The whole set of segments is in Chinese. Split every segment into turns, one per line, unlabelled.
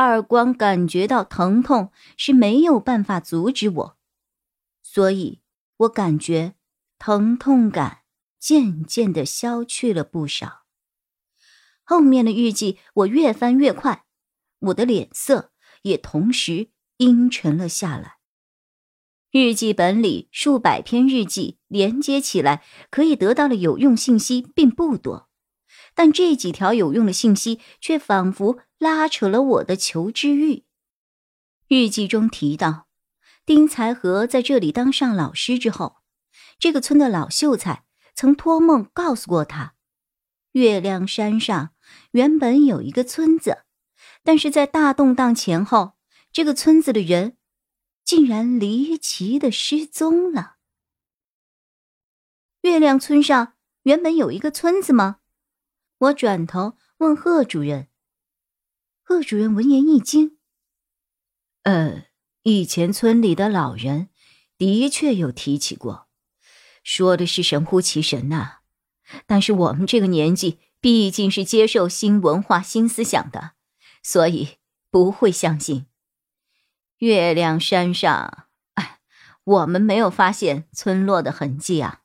二光感觉到疼痛是没有办法阻止我，所以我感觉疼痛感渐渐的消去了不少。后面的日记我越翻越快，我的脸色也同时阴沉了下来。日记本里数百篇日记连接起来，可以得到的有用信息并不多，但这几条有用的信息却仿佛。拉扯了我的求知欲。日记中提到，丁才和在这里当上老师之后，这个村的老秀才曾托梦告诉过他，月亮山上原本有一个村子，但是在大动荡前后，这个村子的人竟然离奇的失踪了。月亮村上原本有一个村子吗？我转头问贺主任。贺主任闻言一惊：“呃，以前村里的老人的确有提起过，说的是神乎其神呐。但是我们这个年纪毕竟是接受新文化、新思想的，所以不会相信。月亮山上，哎，我们没有发现村落的痕迹啊。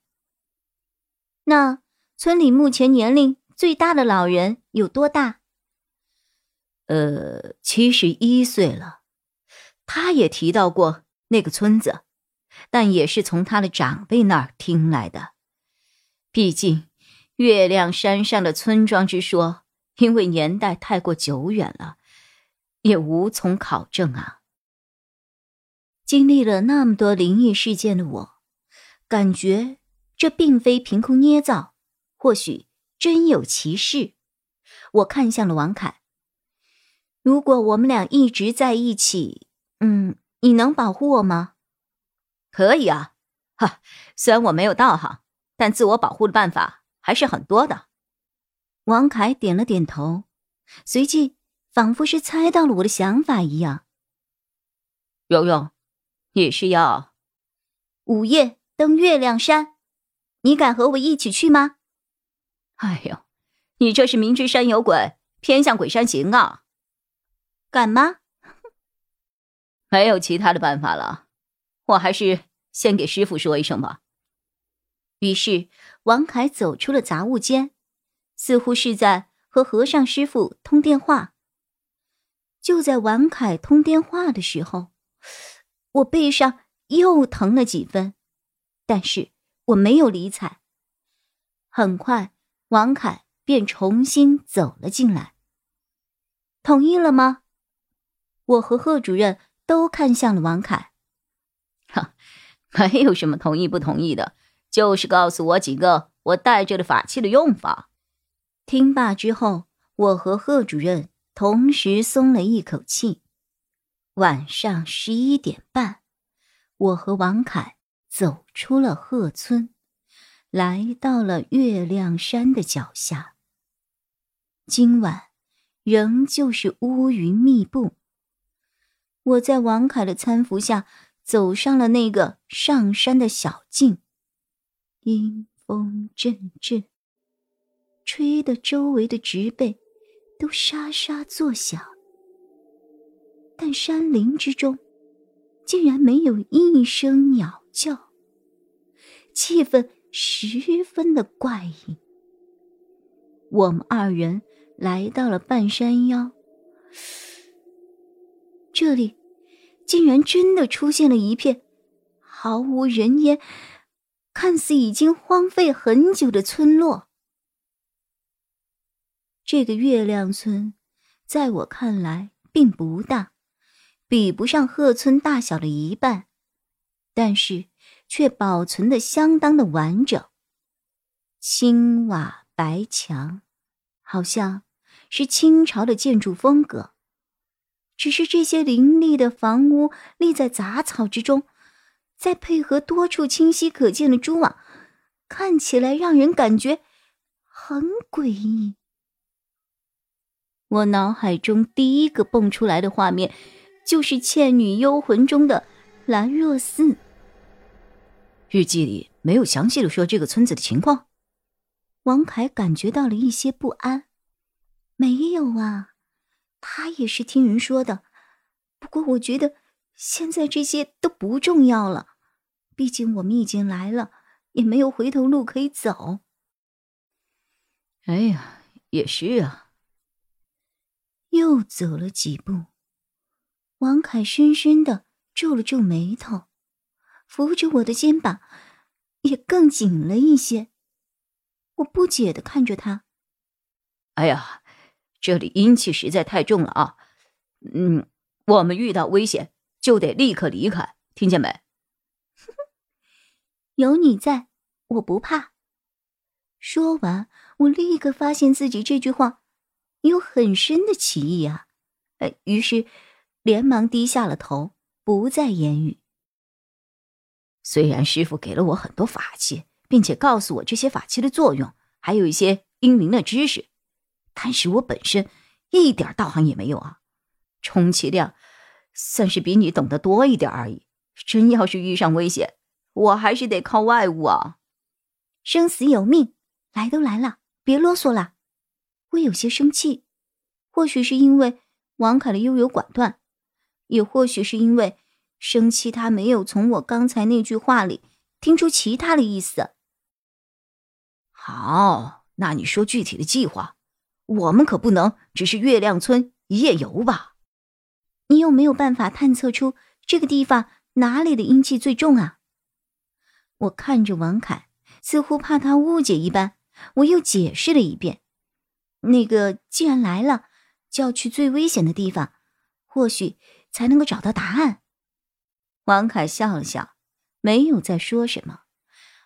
那村里目前年龄最大的老人有多大？”呃，七十一岁了，他也提到过那个村子，但也是从他的长辈那儿听来的。毕竟，月亮山上的村庄之说，因为年代太过久远了，也无从考证啊。经历了那么多灵异事件的我，感觉这并非凭空捏造，或许真有其事。我看向了王凯。如果我们俩一直在一起，嗯，你能保护我吗？可以啊，哈，虽然我没有道行，但自我保护的办法还是很多的。王凯点了点头，随即仿佛是猜到了我的想法一样。蓉蓉，你是要午夜登月亮山？你敢和我一起去吗？哎呦，你这是明知山有鬼，偏向鬼山行啊！敢吗？没有其他的办法了，我还是先给师傅说一声吧。于是，王凯走出了杂物间，似乎是在和和尚师傅通电话。就在王凯通电话的时候，我背上又疼了几分，但是我没有理睬。很快，王凯便重新走了进来。同意了吗？我和贺主任都看向了王凯，哈，没有什么同意不同意的，就是告诉我几个我带着的法器的用法。听罢之后，我和贺主任同时松了一口气。晚上十一点半，我和王凯走出了贺村，来到了月亮山的脚下。今晚仍旧是乌云密布。我在王凯的搀扶下走上了那个上山的小径，阴风阵阵，吹得周围的植被都沙沙作响。但山林之中竟然没有一声鸟叫，气氛十分的怪异。我们二人来到了半山腰。这里竟然真的出现了一片毫无人烟、看似已经荒废很久的村落。这个月亮村，在我看来并不大，比不上鹤村大小的一半，但是却保存的相当的完整。青瓦白墙，好像是清朝的建筑风格。只是这些林立的房屋立在杂草之中，再配合多处清晰可见的蛛网，看起来让人感觉很诡异。我脑海中第一个蹦出来的画面，就是《倩女幽魂》中的兰若寺。
日记里没有详细的说这个村子的情况。
王凯感觉到了一些不安。没有啊，他也是听人说的。不过我觉得现在这些都不重要了，毕竟我们已经来了，也没有回头路可以走。
哎呀，也是啊。
又走了几步，王凯深深的皱了皱眉头，扶着我的肩膀，也更紧了一些。我不解的看着他。
哎呀，这里阴气实在太重了啊！嗯，我们遇到危险就得立刻离开，听见没？
有你在，我不怕。说完，我立刻发现自己这句话有很深的歧义啊！呃，于是连忙低下了头，不再言语。
虽然师傅给了我很多法器。并且告诉我这些法器的作用，还有一些阴灵的知识，但是我本身一点道行也没有啊，充其量算是比你懂得多一点而已。真要是遇上危险，我还是得靠外物啊。
生死有命，来都来了，别啰嗦了。我有些生气，或许是因为王凯的优柔寡断，也或许是因为生气他没有从我刚才那句话里听出其他的意思。
好，那你说具体的计划，我们可不能只是月亮村一夜游吧？
你有没有办法探测出这个地方哪里的阴气最重啊？我看着王凯，似乎怕他误解一般，我又解释了一遍。那个既然来了，就要去最危险的地方，或许才能够找到答案。王凯笑了笑，没有再说什么，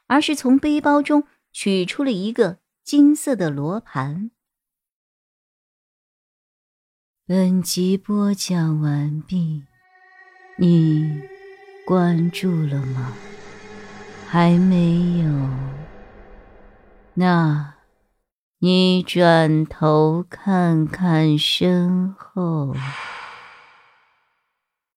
而是从背包中。取出了一个金色的罗盘。本集播讲完毕，你关注了吗？还没有？那，你转头看看身后。